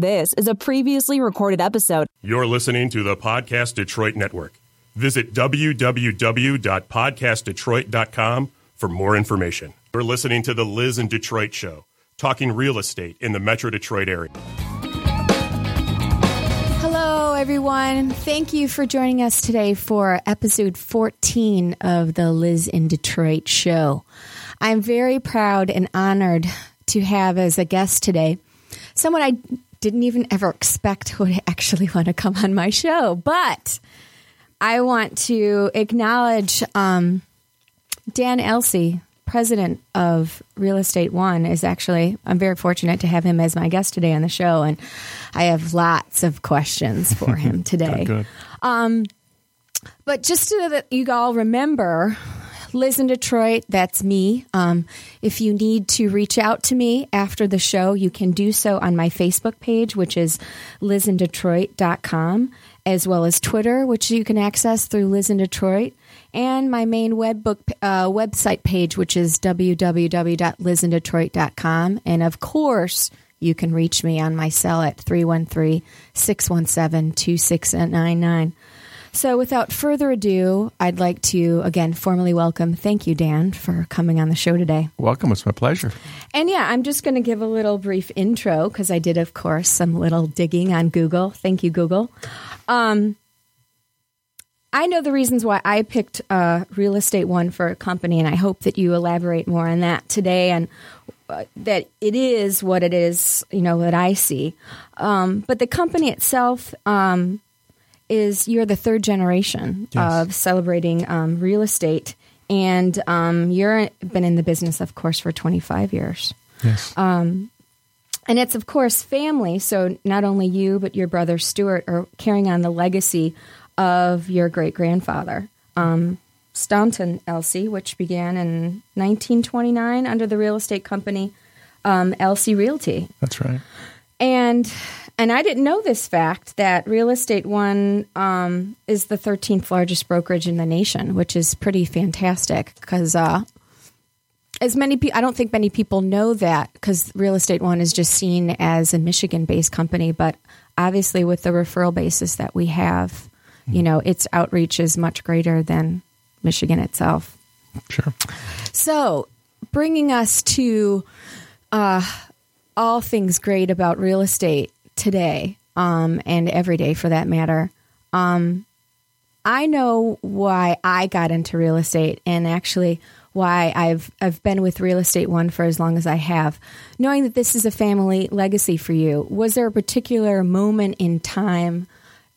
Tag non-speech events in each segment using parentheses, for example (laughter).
This is a previously recorded episode. You're listening to the Podcast Detroit Network. Visit www.podcastdetroit.com for more information. You're listening to the Liz in Detroit Show, talking real estate in the Metro Detroit area. Hello, everyone. Thank you for joining us today for episode 14 of the Liz in Detroit show. I'm very proud and honored to have as a guest today someone I didn't even ever expect would actually want to come on my show. But I want to acknowledge um, Dan Elsea, president of Real Estate One, is actually, I'm very fortunate to have him as my guest today on the show. And I have lots of questions for him (laughs) today. Um, but just so that you all remember, Liz in Detroit, that's me. Um, if you need to reach out to me after the show, you can do so on my Facebook page, which is lizindetroit.com, as well as Twitter, which you can access through Liz in Detroit, and my main web book, uh, website page, which is www.lizindetroit.com. And of course, you can reach me on my cell at 313 617 2699. So, without further ado, I'd like to again formally welcome. Thank you, Dan, for coming on the show today. Welcome. It's my pleasure. And yeah, I'm just going to give a little brief intro because I did, of course, some little digging on Google. Thank you, Google. Um, I know the reasons why I picked uh, Real Estate One for a company, and I hope that you elaborate more on that today and uh, that it is what it is, you know, that I see. Um, but the company itself, um, is you're the third generation Yes. of celebrating um, real estate, and um, you've been in the business, of course, for 25 years. Yes. Um, And it's, of course, family. So not only you, but your brother Stuart are carrying on the legacy of your great grandfather, um, Staunton Elsea, which began in 1929 under the real estate company um, Elsea Realty. That's right. And and I didn't know this fact that Real Estate One um, is the 13th largest brokerage in the nation, which is pretty fantastic because uh, as many people, I don't think many people know that because Real Estate One is just seen as a Michigan-based company, but obviously with the referral basis that we have, you know, its outreach is much greater than Michigan itself. Sure. So, bringing us to uh, all things great about real estate today, um, and every day for that matter. Um, I know why I got into real estate, and actually why I've I've been with Real Estate One for as long as I have, knowing that this is a family legacy for you. Was there a particular moment in time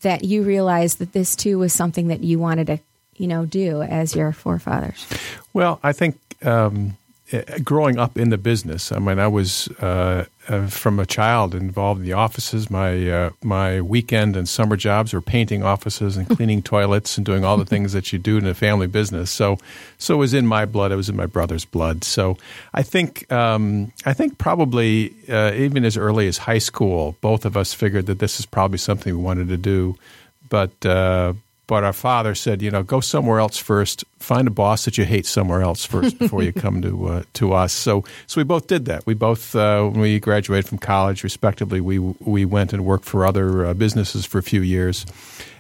that you realized that this too was something that you wanted to, you know, do as your forefathers? Well, I think um, eh, growing up in the business, I mean, I was uh, uh, from a child involved in the offices. My uh, my weekend and summer jobs were painting offices and (laughs) cleaning toilets and doing all the things that you do in a family business. So, so it was in my blood. It was in my brother's blood. So, I think um, I think probably uh, even as early as high school, both of us figured that this is probably something we wanted to do, but. But our father said, you know, go somewhere else first. Find a boss that you hate somewhere else first before you (laughs) come to uh, to us. So, so we both did that. We both, uh, when we graduated from college, respectively, we we went and worked for other uh, businesses for a few years,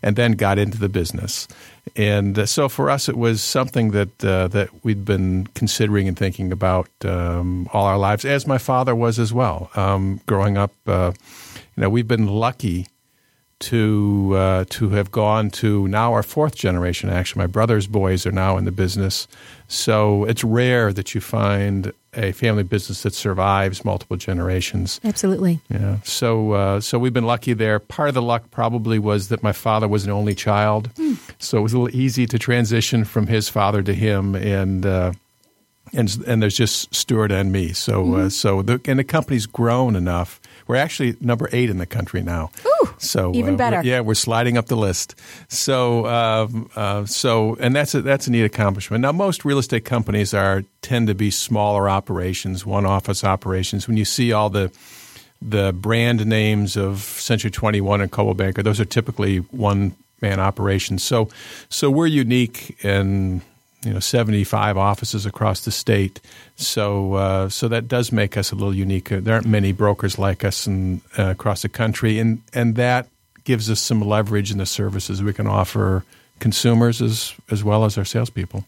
and then got into the business. And uh, so, for us, it was something that uh, that we'd been considering and thinking about um, all our lives, as my father was as well. Um, growing up, uh, you know, we've been lucky to uh, to have gone to now our fourth generation. Actually, my brother's boys are now in the business, so it's rare that you find a family business that survives multiple generations. Absolutely. Yeah, so uh, so we've been lucky there. Part of the luck probably was that my father was an only child, so it was a little easy to transition from his father to him, and uh, and and there's just Stuart and me. So uh, so the and the company's grown enough. We're actually number eight in the country now. Ooh, so even uh, better. we're- yeah, we're sliding up the list. So um, uh, so and that's a, that's a neat accomplishment. Now most real estate companies are tend to be smaller operations, one office operations. When you see all the the brand names of Century 21 and Coldwell Banker, those are typically one man operations. So, so we're unique in you know 75 offices across the state. So uh, so that does make us a little unique. There aren't many brokers like us in, uh, across the country, and and that gives us some leverage in the services we can offer consumers as as well as our salespeople.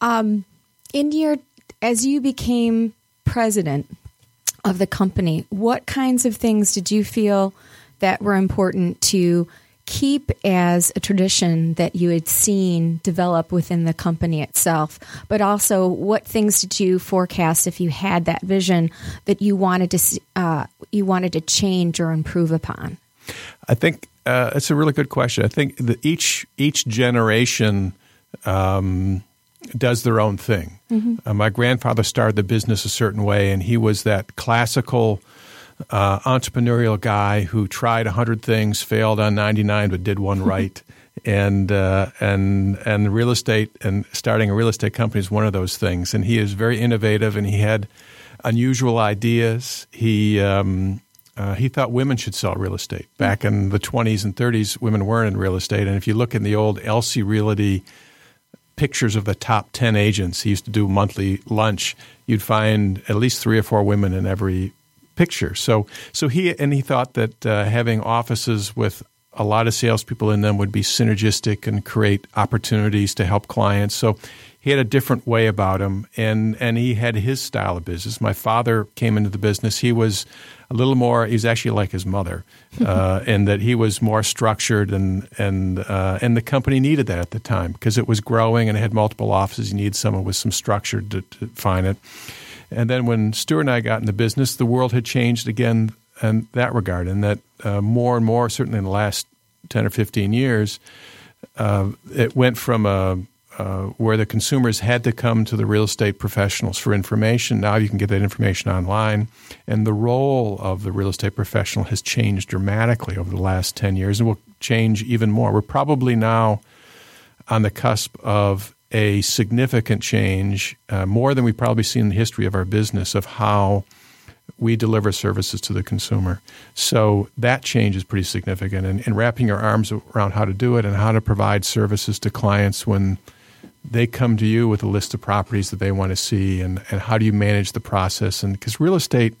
Um, in your as you became president of the company, what kinds of things did you feel that were important to keep as a tradition that you had seen develop within the company itself, but also what things did you forecast if you had that vision that you wanted to uh, you wanted to change or improve upon? I think uh, it's a really good question. I think that each each generation um, does their own thing. Mm-hmm. Uh, my grandfather started the business a certain way, and he was that classical uh, entrepreneurial guy who tried hundred things, failed on ninety nine, but did one (laughs) right. and uh, and and real estate and starting a real estate company is one of those things. And he is very innovative, and he had unusual ideas. He um, uh, he thought women should sell real estate. Back in the 20s and 30s, women weren't in real estate. And if you look in the old Elsea Realty pictures of the top 10 agents, he used to do monthly lunch, you'd find at least three or four women in every picture. So, so he and he thought that uh, having offices with a lot of salespeople in them would be synergistic and create opportunities to help clients. So he had a different way about him, and and he had his style of business. My father came into the business. He was a little more. He was actually like his mother, (laughs) uh, in that he was more structured, and and uh, and the company needed that at the time because it was growing and it had multiple offices. You needed someone with some structure to, to find it. And then when Stuart and I got in the business, the world had changed again in that regard, and that uh, more and more, certainly in the last 10 or 15 years, uh, it went from a, uh, where the consumers had to come to the real estate professionals for information. Now you can get that information online. And the role of the real estate professional has changed dramatically over the last 10 years and will change even more. We're probably now on the cusp of a significant change, uh, more than we've probably seen in the history of our business, of how we deliver services to the consumer. So that change is pretty significant. And, and wrapping your arms around how to do it and how to provide services to clients when they come to you with a list of properties that they want to see, and, and how do you manage the process? And because real estate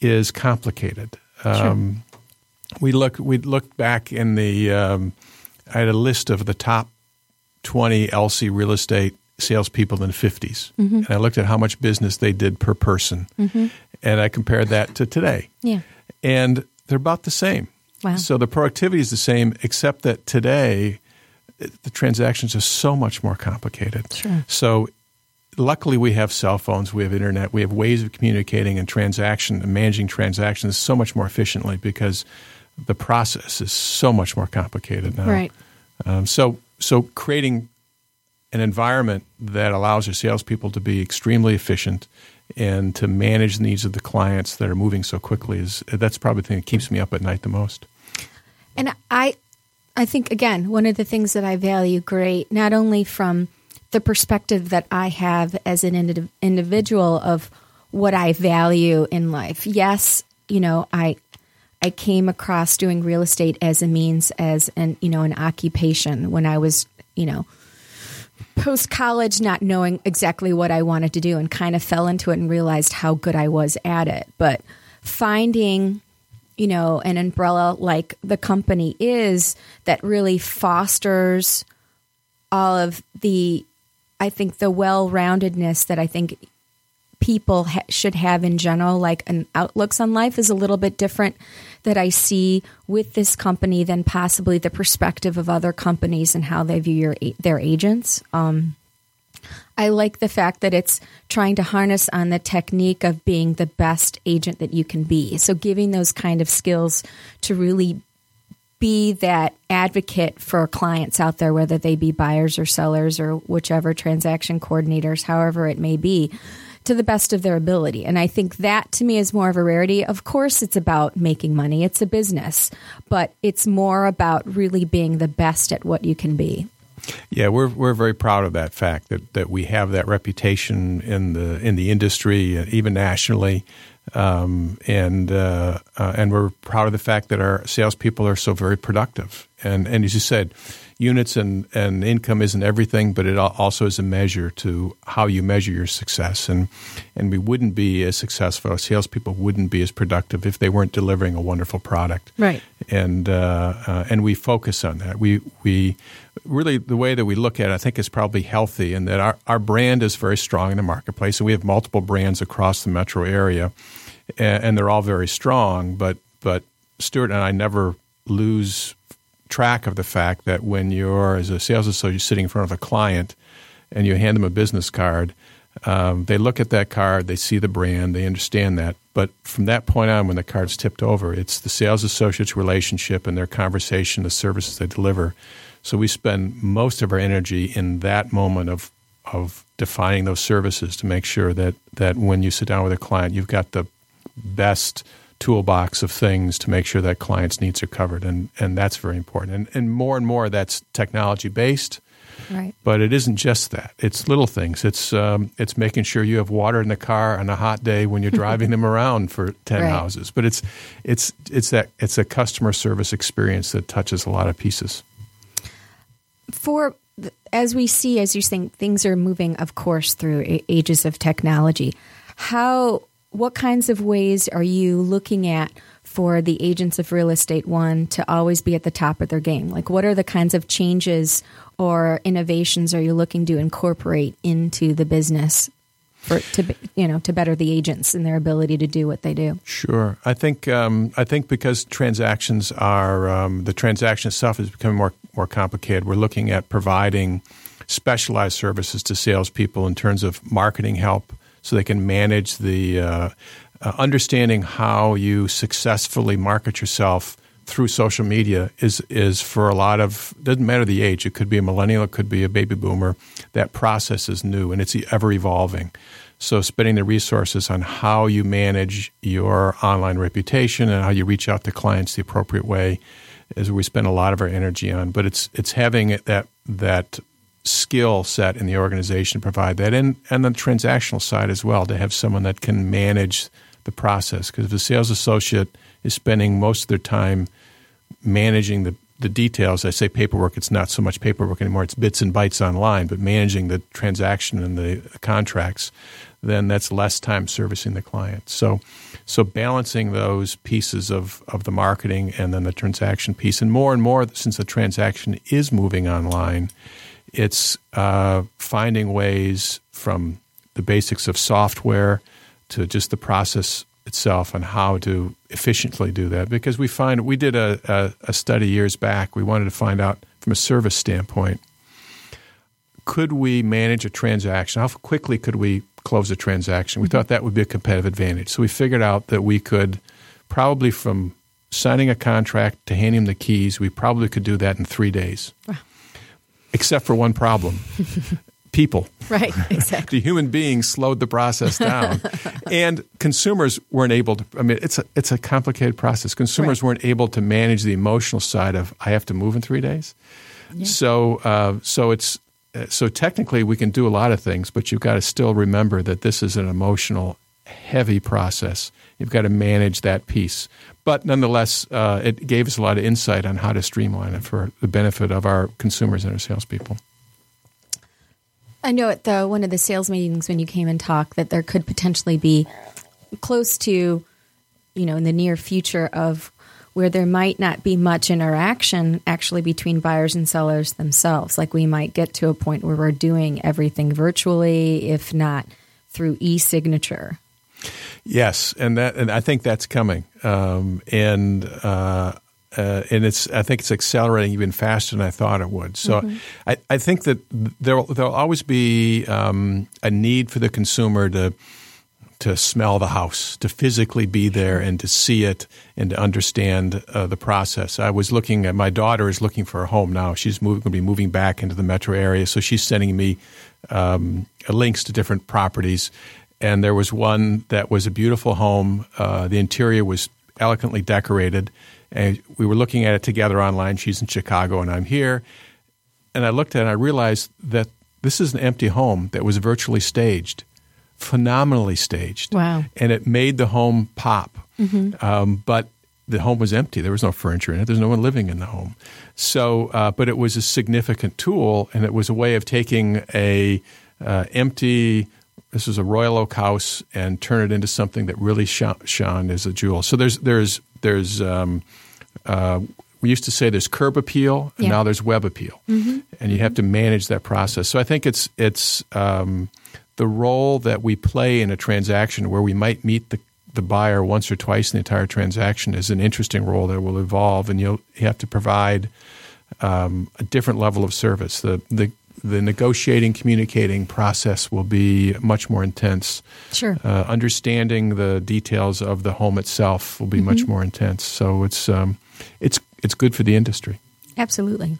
is complicated. Um, sure. We look we look back in the um, I had a list of the top 20 Elsea real estate salespeople in the 50s. Mm-hmm. And I looked at how much business they did per person. Mm-hmm. And I compared that to today. Yeah. And they're about the same. Wow. So the productivity is the same, except that today the transactions are so much more complicated. Sure. So luckily we have cell phones, we have internet, we have ways of communicating and transaction and managing transactions so much more efficiently because the process is so much more complicated now. Right. Um, so so creating an environment that allows your salespeople to be extremely efficient and to manage the needs of the clients that are moving so quickly is that's probably the thing that keeps me up at night the most. And I I think again, one of the things that I value great, not only from the perspective that I have as an ind- individual of what I value in life. Yes, you know, I I came across doing real estate as a means as an you know an occupation when I was you know post college not knowing exactly what I wanted to do and kind of fell into it and realized how good I was at it. But finding you know an umbrella like the company is that really fosters all of the I think the well-roundedness that I think people ha- should have in general, like an outlooks on life, is a little bit different that I see with this company than possibly the perspective of other companies and how they view your, their agents. Um, I like the fact that it's trying to harness on the technique of being the best agent that you can be. So, giving those kind of skills to really be that advocate for clients out there, whether they be buyers or sellers or whichever transaction coordinators, however it may be to the best of their ability. And I think that to me is more of a rarity. Of course, it's about making money, it's a business, but it's more about really being the best at what you can be. Yeah, we're we're very proud of that fact that, that we have that reputation in the in the industry, uh, even nationally, um, and uh, uh, and we're proud of the fact that our salespeople are so very productive. And and as you said, units and, and income isn't everything, but it also is a measure to how you measure your success. And and we wouldn't be as successful. Salespeople wouldn't be as productive if they weren't delivering a wonderful product. Right. And uh, uh, and we focus on that. We we really the way that we look at it, I think, is probably healthy, and that our our brand is very strong in the marketplace, and we have multiple brands across the metro area, and, and they're all very strong. But but Stuart and I never lose track of the fact that when you're, as a sales associate, sitting in front of a client and you hand them a business card, um, they look at that card, they see the brand, they understand that. But from that point on, when the card's tipped over, it's the sales associate's relationship and their conversation, the services they deliver. So we spend most of our energy in that moment of of defining those services to make sure that that when you sit down with a client, you've got the best toolbox of things to make sure that clients' needs are covered, and and that's very important. And and more and more that's technology based. Right. But it isn't just that. It's little things. It's um, it's making sure you have water in the car on a hot day when you're (laughs) driving them around for ten Right. houses. But it's it's it's that it's a customer service experience that touches a lot of pieces. for as we see as you think things are moving of course through ages of technology how what kinds of ways are you looking at for the agents of real estate one to always be at the top of their game like what are the kinds of changes or innovations are you looking to incorporate into the business for to you know to better the agents and their ability to do what they do Sure, I think um, I think because transactions are um, the transaction itself is becoming more more complicated. We're looking at providing specialized services to salespeople in terms of marketing help, so they can manage the uh, uh, understanding how you successfully market yourself through social media is is for a lot of doesn't matter the age. It could be a millennial, it could be a baby boomer. That process is new and it's ever evolving. So spending the resources on how you manage your online reputation and how you reach out to clients the appropriate way is where we spend a lot of our energy on. But it's it's having that that skill set in the organization to provide that, and and the transactional side as well to have someone that can manage the process. Because if a sales associate is spending most of their time managing the the details, I say paperwork. It's not so much paperwork anymore. It's bits and bytes online, but managing the transaction and the contracts, then that's less time servicing the client. So, so balancing those pieces of, of the marketing and then the transaction piece, and more and more since the transaction is moving online, it's uh, finding ways from the basics of software to just the process itself and how to efficiently do that. Because we find we did a, a, a study years back. We wanted to find out from a service standpoint could we manage a transaction? How quickly could we close a transaction? We thought that would be a competitive advantage. So we figured out that we could probably from signing a contract to handing him the keys, we probably could do that in three days. Except for one problem. (laughs) People. right (laughs) exactly The human beings slowed the process down. (laughs) and consumers weren't able to I mean it's a it's a complicated process. Consumers Right. weren't able to manage the emotional side of I have to move in 3 days. So uh, so it's uh, so technically we can do a lot of things, but you've got to still remember that this is an emotional heavy process. You've got to manage that piece. But nonetheless, uh, it gave us a lot of insight on how to streamline it for the benefit of our consumers and our salespeople. I know at the one of the sales meetings when you came and talked that there could potentially be close to, you know, in the near future of where there might not be much interaction actually between buyers and sellers themselves. Like we might get to a point where we're doing everything virtually, if not through e-signature. Yes, and that and I think that's coming, um, and uh, uh, and it's I think it's accelerating even faster than I thought it would. So I, I think that there there'll always be um, a need for the consumer to to smell the house, to physically be there and to see it and to understand uh, the process. I was looking at my daughter is looking for a home now. She's moving, going to be moving back into the metro area, so she's sending me um, links to different properties. And there was one that was a beautiful home. Uh, the interior was elegantly decorated, and we were looking at it together online. She's in Chicago, and I'm here. And I looked at it and I realized that this is an empty home that was virtually staged, phenomenally staged. Wow. And it made the home pop. Um, but the home was empty. There was no furniture in it. There's no one living in the home. So, uh, but it was a significant tool, and it was a way of taking a uh, empty. This is a Royal Oak house, and turn it into something that really shone as a jewel. So there's there's there's um, uh, we used to say there's curb appeal, and yeah. now there's web appeal, mm-hmm. and you have to manage that process. So I think it's it's um, the role that we play in a transaction where we might meet the the buyer once or twice in the entire transaction is an interesting role that will evolve, and you'll you have to provide um, a different level of service. The the the negotiating, communicating process will be much more intense. Sure. Uh, understanding the details of the home itself will be mm-hmm. much more intense. So it's um, it's it's good for the industry. Absolutely.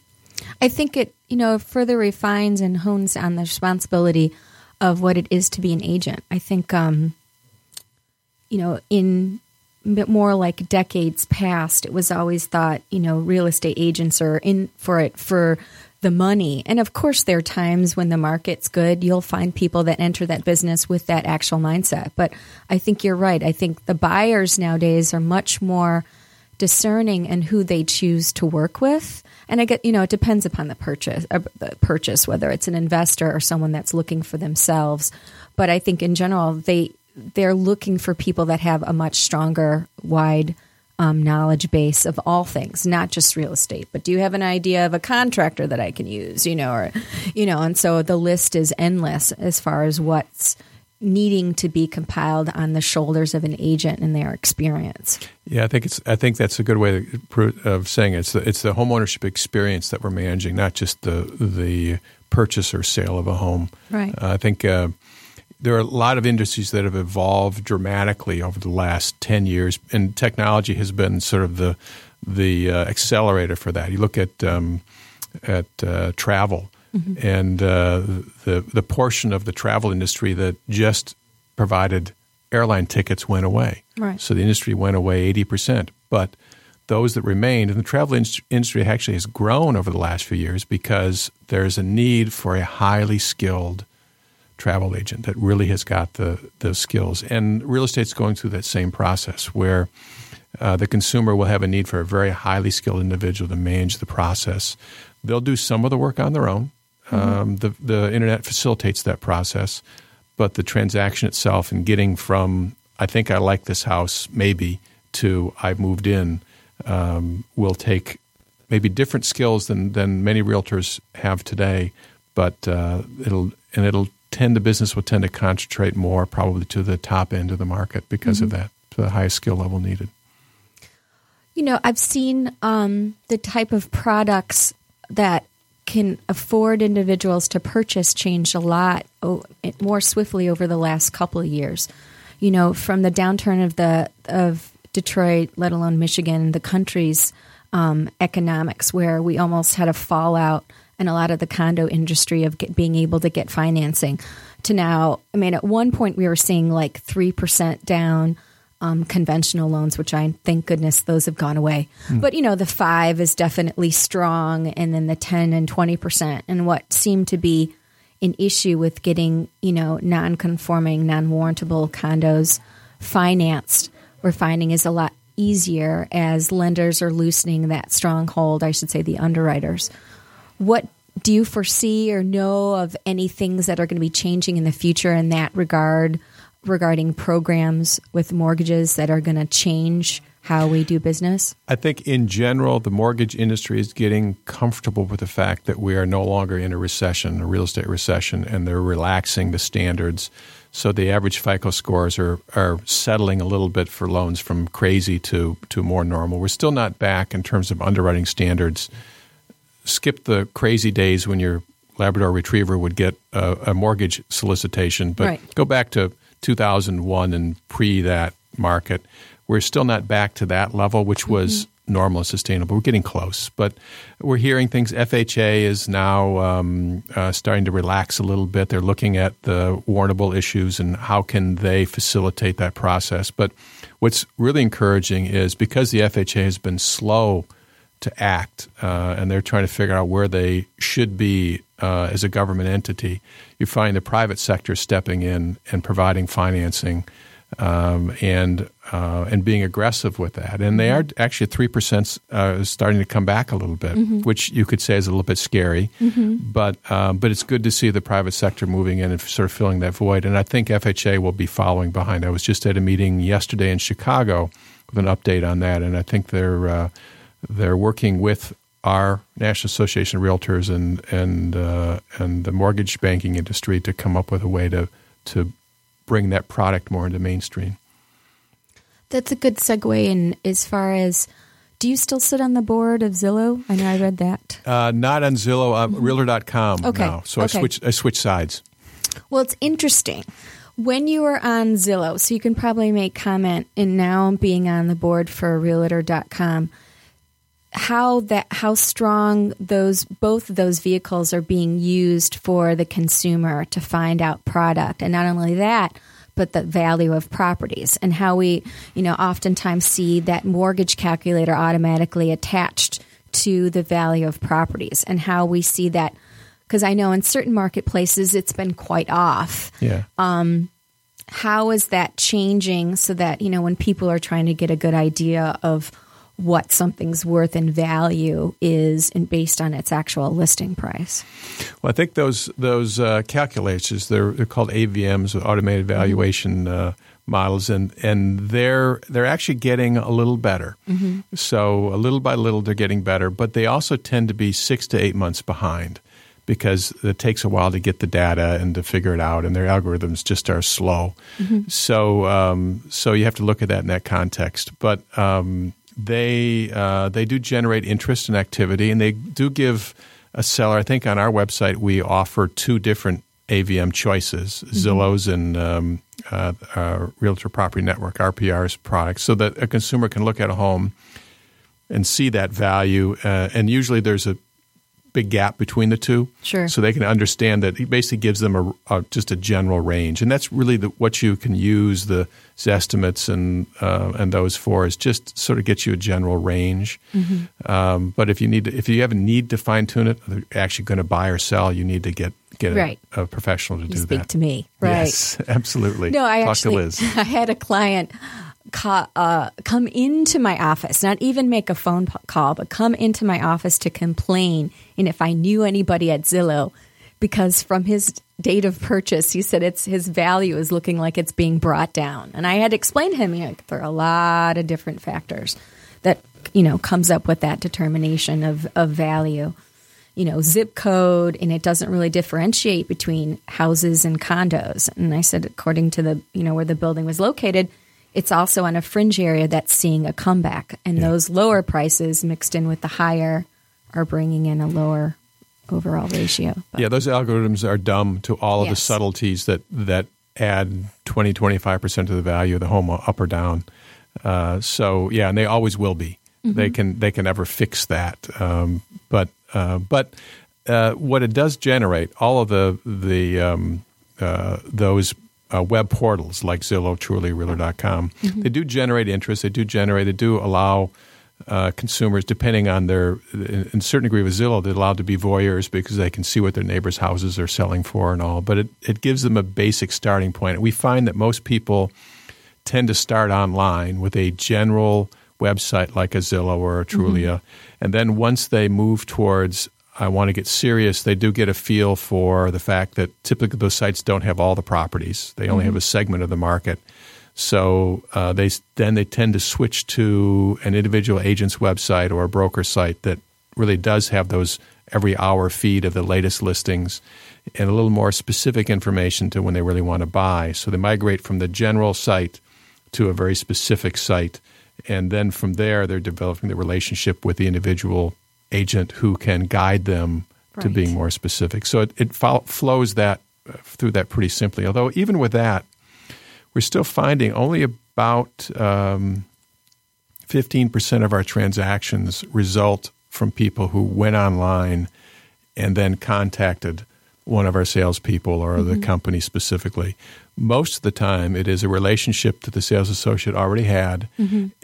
I think it you know further refines and hones on the responsibility of what it is to be an agent. I think um, you know, in bit more like decades past, it was always thought, you know, real estate agents are in for it for the money. And of course, there are times when the market's good, you'll find people that enter that business with that actual mindset. But I think you're right. I think the buyers nowadays are much more discerning in who they choose to work with. And I get, you know, it depends upon the purchase, uh, the purchase, whether it's an investor or someone that's looking for themselves. But I think in general, they they're looking for people that have a much stronger, wide um, knowledge base of all things, not just real estate. But do you have an idea of a contractor that I can use? You know, or you know, and so the list is endless as far as what's needing to be compiled on the shoulders of an agent and their experience. Yeah, I think it's. I think that's a good way of saying it. It's the, it's the homeownership experience that we're managing, not just the the purchase or sale of a home. Right. Uh, I think. Uh, there are a lot of industries that have evolved dramatically over the last 10 years, and technology has been sort of the the uh, accelerator for that. You look at um, at uh, travel, mm-hmm. and uh, the the portion of the travel industry that just provided airline tickets went away. Right. So the industry went away eighty percent, but those that remained, and the travel industry actually has grown over the last few years because there's a need for a highly skilled travel agent that really has got the, the skills. And real estate's going through that same process where uh, the consumer will have a need for a very highly skilled individual to manage the process. They'll do some of the work on their own. Mm-hmm. Um, the, the internet facilitates that process, but the transaction itself and getting from, I think I like this house, maybe, to I've moved in um, will take maybe different skills than, than many realtors have today, but uh, it'll and it'll tend the business will tend to concentrate more probably to the top end of the market because mm-hmm. of that, to the highest skill level needed. You know, I've seen um, the type of products that can afford individuals to purchase change a lot oh, more swiftly over the last couple of years. You know, from the downturn of the of Detroit, let alone Michigan, the country's um, economics, where we almost had a fallout and a lot of the condo industry of get, being able to get financing to now. I mean, at one point we were seeing like 3% down um, conventional loans, which I thank goodness those have gone away. Mm. But, you know, the five is definitely strong, and then the 10 and 20%. And what seemed to be an issue with getting, you know, non conforming, non warrantable condos financed, we're finding is a lot easier as lenders are loosening that stronghold, I should say, the underwriters what do you foresee or know of any things that are going to be changing in the future in that regard regarding programs with mortgages that are going to change how we do business? I think in general, the mortgage industry is getting comfortable with the fact that we are no longer in a recession, a real estate recession, and they're relaxing the standards. So the average FICO scores are, are settling a little bit for loans from crazy to, to more normal. We're still not back in terms of underwriting standards skip the crazy days when your Labrador Retriever would get a, a mortgage solicitation, but right. go back to 2001 and pre that market. We're still not back to that level, which was mm-hmm. normal and sustainable. We're getting close, but we're hearing things. FHA is now um, uh, starting to relax a little bit. They're looking at the warrantable issues and how can they facilitate that process. But what's really encouraging is because the FHA has been slow – to act, uh, and they're trying to figure out where they should be uh, as a government entity. You find the private sector stepping in and providing financing um, and uh, and being aggressive with that. And they are actually three percent uh, starting to come back a little bit, which you could say is a little bit scary. But um, but it's good to see the private sector moving in and sort of filling that void. And I think FHA will be following behind. I was just at a meeting yesterday in Chicago with an update on that, and I think they're uh, they're working with our National Association of Realtors and and uh, and the mortgage banking industry to come up with a way to to bring that product more into mainstream. That's a good segue And as far as do you still sit on the board of Zillow? I know I read that. Uh, not on Zillow, uh, Realtor.com Okay, now. So okay. I switch I switch sides. Well, it's interesting. When you were on Zillow, so you can probably make comment in now being on the board for realtor.com, how that how strong those both of those vehicles are being used for the consumer to find out product. And not only that, but the value of properties and how we, you know, oftentimes see that mortgage calculator automatically attached to the value of properties and how we see that because I know in certain marketplaces it's been quite off. Yeah. um How is that changing so that, you know, when people are trying to get a good idea of what something's worth in value is and based on its actual listing price? Well, I think those those uh, calculators they're, they're called AVMs, automated valuation uh, models, and and they're they're actually getting a little better. So a little by little, they're getting better, but they also tend to be six to eight months behind because it takes a while to get the data and to figure it out, and their algorithms just are slow. So um, so you have to look at that in that context, but. Um, they uh, they do generate interest and activity, and they do give a seller. I think on our website we offer two different AVM choices: Zillow's and um, uh, uh, Realtor Property Network (RPR's) products, so that a consumer can look at a home and see that value. Uh, and usually, there's a big gap between the two, Sure. so they can understand that. It basically gives them a, a just a general range, and that's really the, what you can use the estimates and uh, and those for is just sort of get you a general range. Mm-hmm. Um, but if you need to, if you have a need to fine tune it, you're actually going to buy or sell, you need to get get a, Right. a professional to You do speak that. to me, right? Yes, (laughs) absolutely. No, I Talk actually to Liz. (laughs) I had a client ca- uh, come into my office, not even make a phone call, but come into my office to complain. And if I knew anybody at Zillow, because from his date of purchase, he said it's his value is looking like it's being brought down. And I had explained to him, you know, there are a lot of different factors that you know comes up with that determination of of value you know, zip code, and it doesn't really differentiate between houses and condos. And I said, according to the, you know, where the building was located, it's also on a fringe area that's seeing a comeback. And those lower prices mixed in with the higher are bringing in a lower overall ratio. But Yeah, those algorithms are dumb to all of the subtleties that that add 20, 25% of the value of the home up or down. Uh, so yeah, and they always will be. They can they can never fix that. Um, but uh, but uh, what it does generate, all of the the um, uh, those uh, web portals like Zillow, Trulia, Realtor.com, they do generate interest. They do generate. They do allow uh, consumers, depending on their, in in a certain degree with Zillow, they're allowed to be voyeurs because they can see what their neighbors' houses are selling for and all. But it, it gives them a basic starting point. We find that most people tend to start online with a general website like a Zillow or a Trulia. And then once they move towards, I want to get serious, they do get a feel for the fact that typically those sites don't have all the properties, they only have a segment of the market. So uh, they then they tend to switch to an individual agent's website or a broker site that really does have those every hour feed of the latest listings and a little more specific information to when they really want to buy. So they migrate from the general site to a very specific site, and then from there they're developing the relationship with the individual agent who can guide them to being more specific. So it, it fol- flows that uh, through that pretty simply. Although even with that, we're still finding only about um, 15% of our transactions result from people who went online and then contacted one of our salespeople or the company specifically. Most of the time, it is a relationship that the sales associate already had,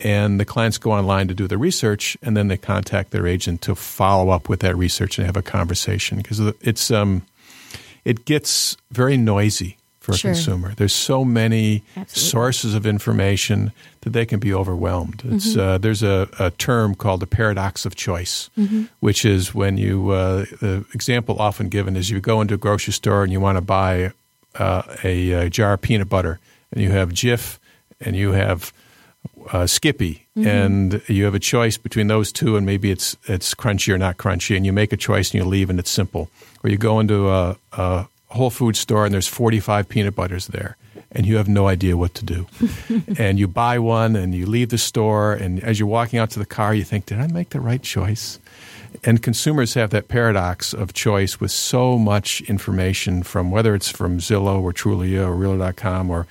and the clients go online to do the research, and then they contact their agent to follow up with that research and have a conversation because it's um, it gets very noisy for a Sure. consumer. There's so many Absolutely. sources of information that they can be overwhelmed. It's, Mm-hmm. uh, there's a, a term called the paradox of choice, Mm-hmm. which is when you, uh, the example often given is you go into a grocery store and you want to buy uh, a, a jar of peanut butter, and you have Jif and you have uh, Skippy, and you have a choice between those two, and maybe it's it's crunchy or not crunchy, and you make a choice and you leave, and it's simple. Or you go into a, a Whole Food store and there's 45 peanut butters there, and you have no idea what to do, (laughs) and you buy one and you leave the store, and as you're walking out to the car, you think, did I make the right choice? And consumers have that paradox of choice with so much information from whether it's from Zillow or Trulia or Realtor.com or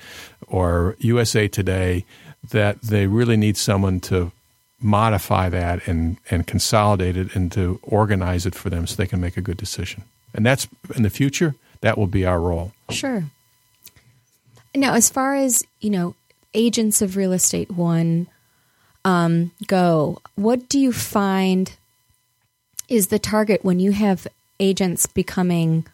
or USA Today that they really need someone to modify that and, and consolidate it and to organize it for them so they can make a good decision. And that's in the future, that will be our role. Sure. Now, as far as you know, agents of real estate one um, go, what do you find is the target when you have agents becoming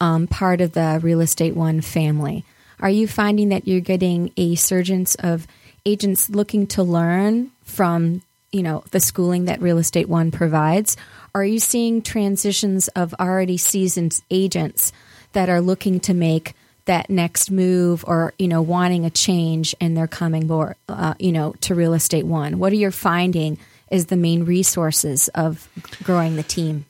um, part of the real estate one family? Are you finding that you're getting a surgence of agents looking to learn from you know the schooling that real estate one provides? Are you seeing transitions of already seasoned agents that are looking to make that next move or you know wanting a change and they're coming more uh, you know to real estate one what are you finding is the main resources of growing the team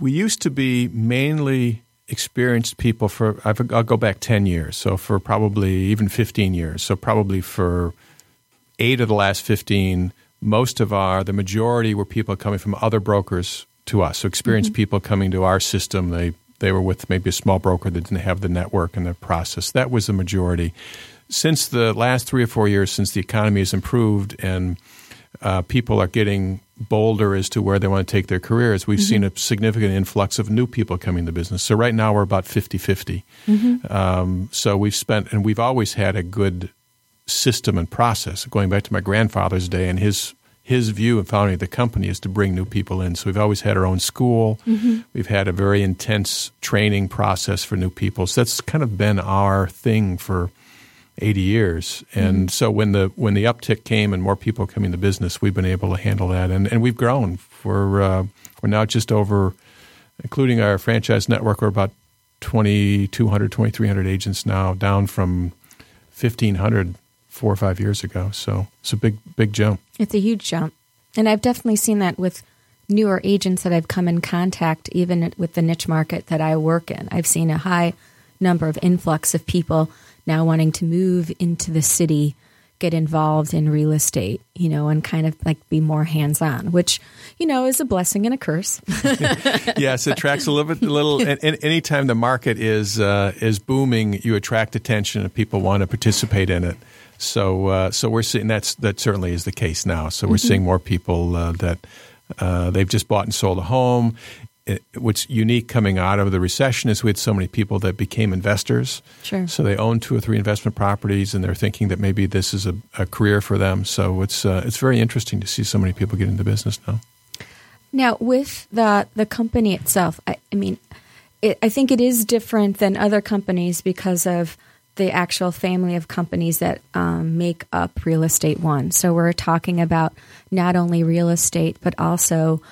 We used to be mainly experienced people for, I've, I'll go back 10 years, so for probably even 15 years. So, probably for eight of the last 15, most of our, the majority were people coming from other brokers to us. So, experienced mm-hmm. people coming to our system. They, they were with maybe a small broker that didn't have the network and the process. That was the majority. Since the last three or four years, since the economy has improved and uh, people are getting bolder as to where they want to take their careers, we've seen a significant influx of new people coming to business. So right now we're about 50 50. Um, so we've spent, and we've always had a good system and process. Going back to my grandfather's day and his his view of founding the company is to bring new people in. So we've always had our own school. We've had a very intense training process for new people. So that's kind of been our thing for 80 years. And so when the when the uptick came and more people coming to business, we've been able to handle that. And, and we've grown. We're, uh, we're now just over, including our franchise network, we're about 2,200, 2,300 agents now, down from 1,500 four or five years ago. So it's a big, big jump. It's a huge jump. And I've definitely seen that with newer agents that I've come in contact, even with the niche market that I work in. I've seen a high number of influx of people now wanting to move into the city, get involved in real estate, you know, and kind of like be more hands on, which, you know, is a blessing and a curse. (laughs) yes, it attracts a little bit, a little. And, and anytime the market is uh, is booming, you attract attention, and people want to participate in it. So, uh, so we're seeing that's that certainly is the case now. So we're seeing more people uh, that uh, they've just bought and sold a home. It, what's unique coming out of the recession is we had so many people that became investors. Sure. So they own two or three investment properties, and they're thinking that maybe this is a, a career for them. So it's uh, it's very interesting to see so many people get into business now. Now, with the the company itself, I, I mean, it, I think it is different than other companies because of the actual family of companies that um, make up Real Estate One. So we're talking about not only real estate but also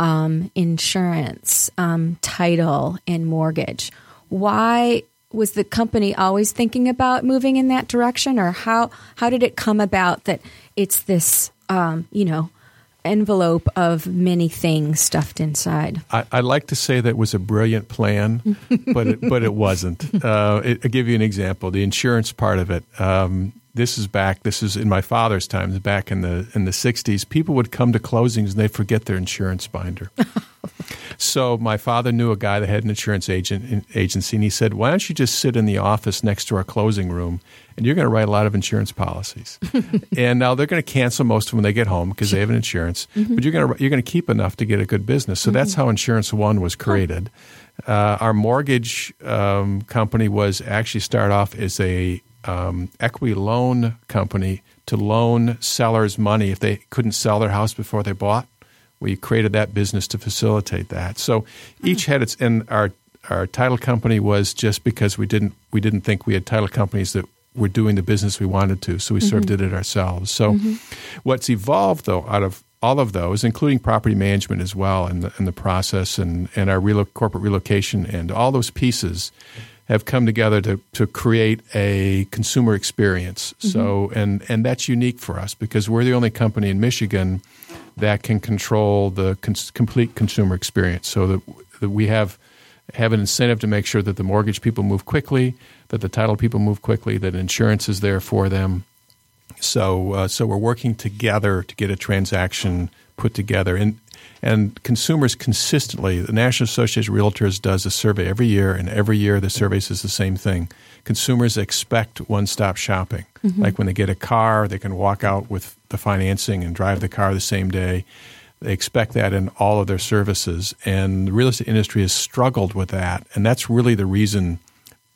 um, insurance, um, title, and mortgage. Why was the company always thinking about moving in that direction, or how how did it come about that it's this um, you know envelope of many things stuffed inside? I, I like to say that was a brilliant plan, but it, but it wasn't. (laughs) Uh, it, I'll give you an example. The insurance part of it. Um, this is back. This is in my father's times, back in the in the '60s. People would come to closings and they'd forget their insurance binder. (laughs) so my father knew a guy that had an insurance agent agency, and he said, "Why don't you just sit in the office next to our closing room, and you're going to write a lot of insurance policies." (laughs) and now they're going to cancel most of them when they get home because they have an insurance, but you're going to you're going to keep enough to get a good business. So that's how Insurance One was created. Uh, our mortgage um, company was actually started off as a um, equity loan company to loan sellers money if they couldn't sell their house before they bought. We created that business to facilitate that. So each had its and our our title company was just because we didn't we didn't think we had title companies that were doing the business we wanted to, so we sort of did it ourselves. So, what's evolved though out of all of those, including property management as well, and the, and the process and and our relo- corporate relocation and all those pieces have come together to, to create a consumer experience. So and and that's unique for us because we're the only company in Michigan that can control the cons- complete consumer experience. So that, that we have have an incentive to make sure that the mortgage people move quickly, that the title people move quickly, that insurance is there for them. So uh, so we're working together to get a transaction put together and. And consumers consistently, the National Association of Realtors does a survey every year, and every year the survey says the same thing. Consumers expect one stop shopping. Mm-hmm. Like when they get a car, they can walk out with the financing and drive the car the same day. They expect that in all of their services. And the real estate industry has struggled with that. And that's really the reason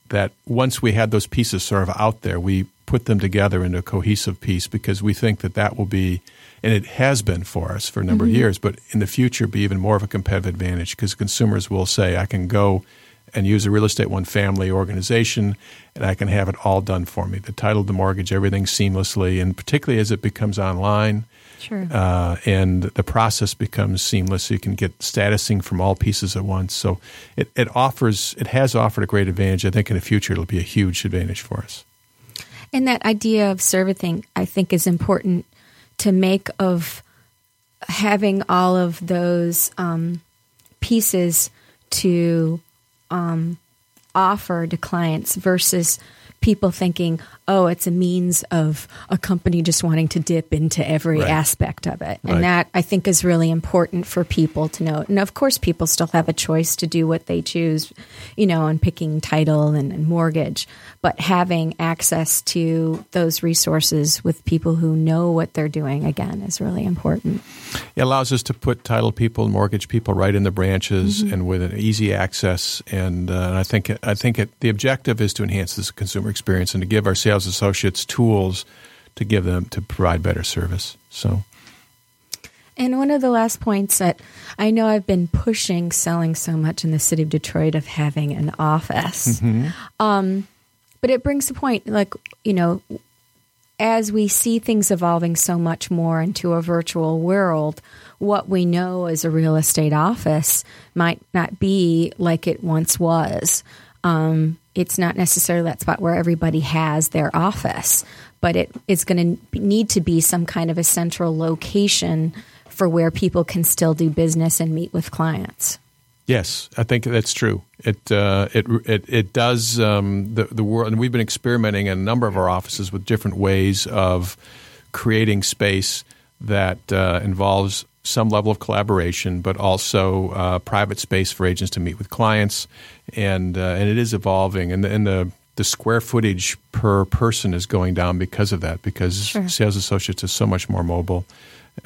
that once we had those pieces sort of out there, we put them together into a cohesive piece because we think that that will be, and it has been for us for a number of years, but in the future be even more of a competitive advantage because consumers will say, I can go and use a real estate one family organization and I can have it all done for me the title, the mortgage, everything seamlessly, and particularly as it becomes online. Sure. Uh, and the process becomes seamless. So you can get statusing from all pieces at once. So it, it offers, it has offered a great advantage. I think in the future it'll be a huge advantage for us. And that idea of servicing, I think, is important to make of having all of those um, pieces to um, offer to clients versus people thinking, oh, it's a means of a company just wanting to dip into every Right. aspect of it. Right. And that I think is really important for people to know. And of course, people still have a choice to do what they choose, you know, in picking title and, and mortgage. But having access to those resources with people who know what they're doing, again, is really important. It allows us to put title people and mortgage people right in the branches and with an easy access. And, uh, and I think I think it, the objective is to enhance this consumer experience and to give our sales associates tools to give them to provide better service. So And one of the last points that I know I've been pushing selling so much in the city of Detroit of having an office. Um, but it brings the point, like, you know, as we see things evolving so much more into a virtual world, what we know as a real estate office might not be like it once was. Um, it's not necessarily that spot where everybody has their office, but it is going to need to be some kind of a central location for where people can still do business and meet with clients. Yes, I think that's true. It uh, it it it does um, the the world, and we've been experimenting in a number of our offices with different ways of creating space that uh, involves some level of collaboration, but also uh, private space for agents to meet with clients, and uh, and it is evolving, and the, and the the square footage per person is going down because of that, because Sure. sales associates are so much more mobile,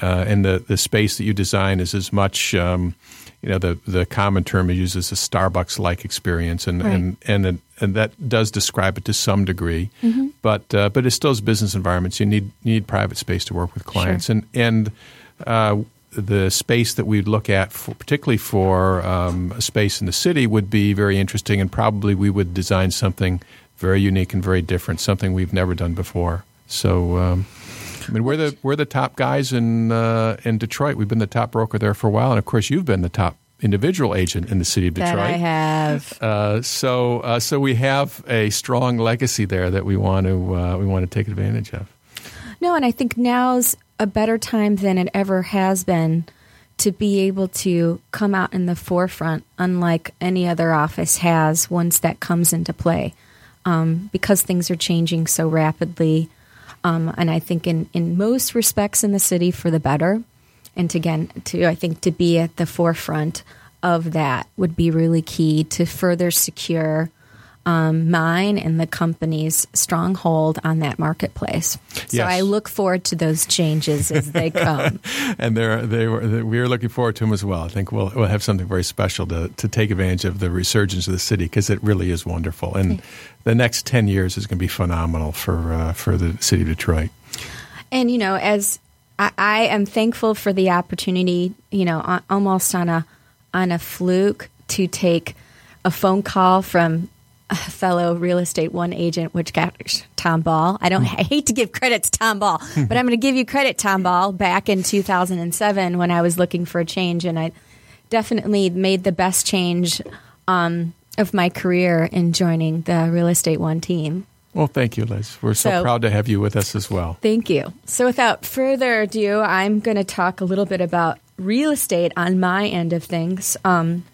uh, and the the space that you design is as much. Um, you know the the common term used is a Starbucks like experience, and Right. and and and that does describe it to some degree, Mm-hmm. but uh, but it still is business environments. You need you need private space to work with clients, and and uh, the space that we'd look at, for, particularly for um, a space in the city, would be very interesting, and probably we would design something very unique and very different, something we've never done before. So. Um, I mean, we're the we're the top guys in uh, in Detroit. We've been the top broker there for a while, and of course, you've been the top individual agent in the city of Detroit. That I have. Uh, so uh, so we have a strong legacy there that we want to uh, we want to take advantage of. No, and I think now's a better time than it ever has been to be able to come out in the forefront, unlike any other office has once that comes into play, um, because things are changing so rapidly. Um, and I think in, in most respects in the city for the better. And to, again, to I think to be at the forefront of that would be really key to further secure um, mine and the company's stronghold on that marketplace. So Yes. I look forward to those changes as they (laughs) come. And they're, they were, we are looking forward to them as well. I think we'll, we'll have something very special to, to take advantage of the resurgence of the city because it really is wonderful. And the next 10 years is going to be phenomenal for, uh, for the city of Detroit. And you know, as I, I am thankful for the opportunity, you know, a- almost on a on a fluke to take a phone call from fellow real estate one agent, which got Tom Ball. I don't. (laughs) I hate to give credit to Tom Ball, (laughs) but I'm going to give you credit, Tom Ball. Back in 2007, when I was looking for a change, and I definitely made the best change um, of my career in joining the Real Estate One team. Well, thank you, Liz. We're so, So- proud to have you with us as well. Thank you. So, without further ado, I'm going to talk a little bit about real estate on my end of things um,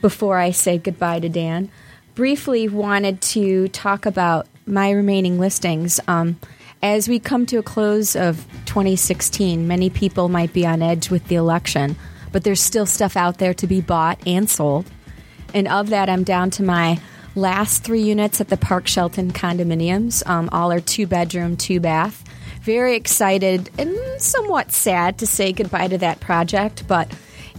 before I say goodbye to Dan. Briefly, wanted to talk about my remaining listings. Um, as we come to a close of 2016, many people might be on edge with the election, but there's still stuff out there to be bought and sold. And of that, I'm down to my last three units at the Park Shelton condominiums. Um, all are two bedroom, two bath. Very excited and somewhat sad to say goodbye to that project, but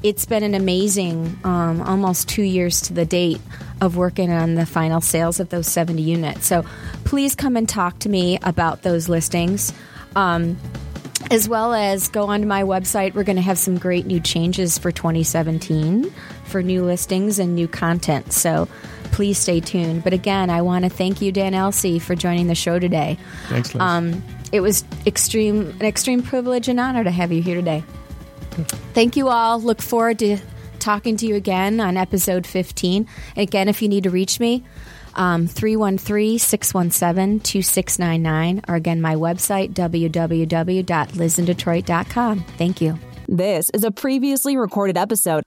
it's been an amazing um, almost two years to the date of working on the final sales of those 70 units. So please come and talk to me about those listings. Um, as well as go onto my website. We're going to have some great new changes for 2017 for new listings and new content. So please stay tuned. But again, I want to thank you, Dan Elsea, for joining the show today. Thanks, Liz. Um, it was extreme an extreme privilege and honor to have you here today. Thank you all. Look forward to talking to you again on episode 15. And again, if you need to reach me, um, 313 617 2699, or again, my website, www.lizindetroit.com. Thank you. This is a previously recorded episode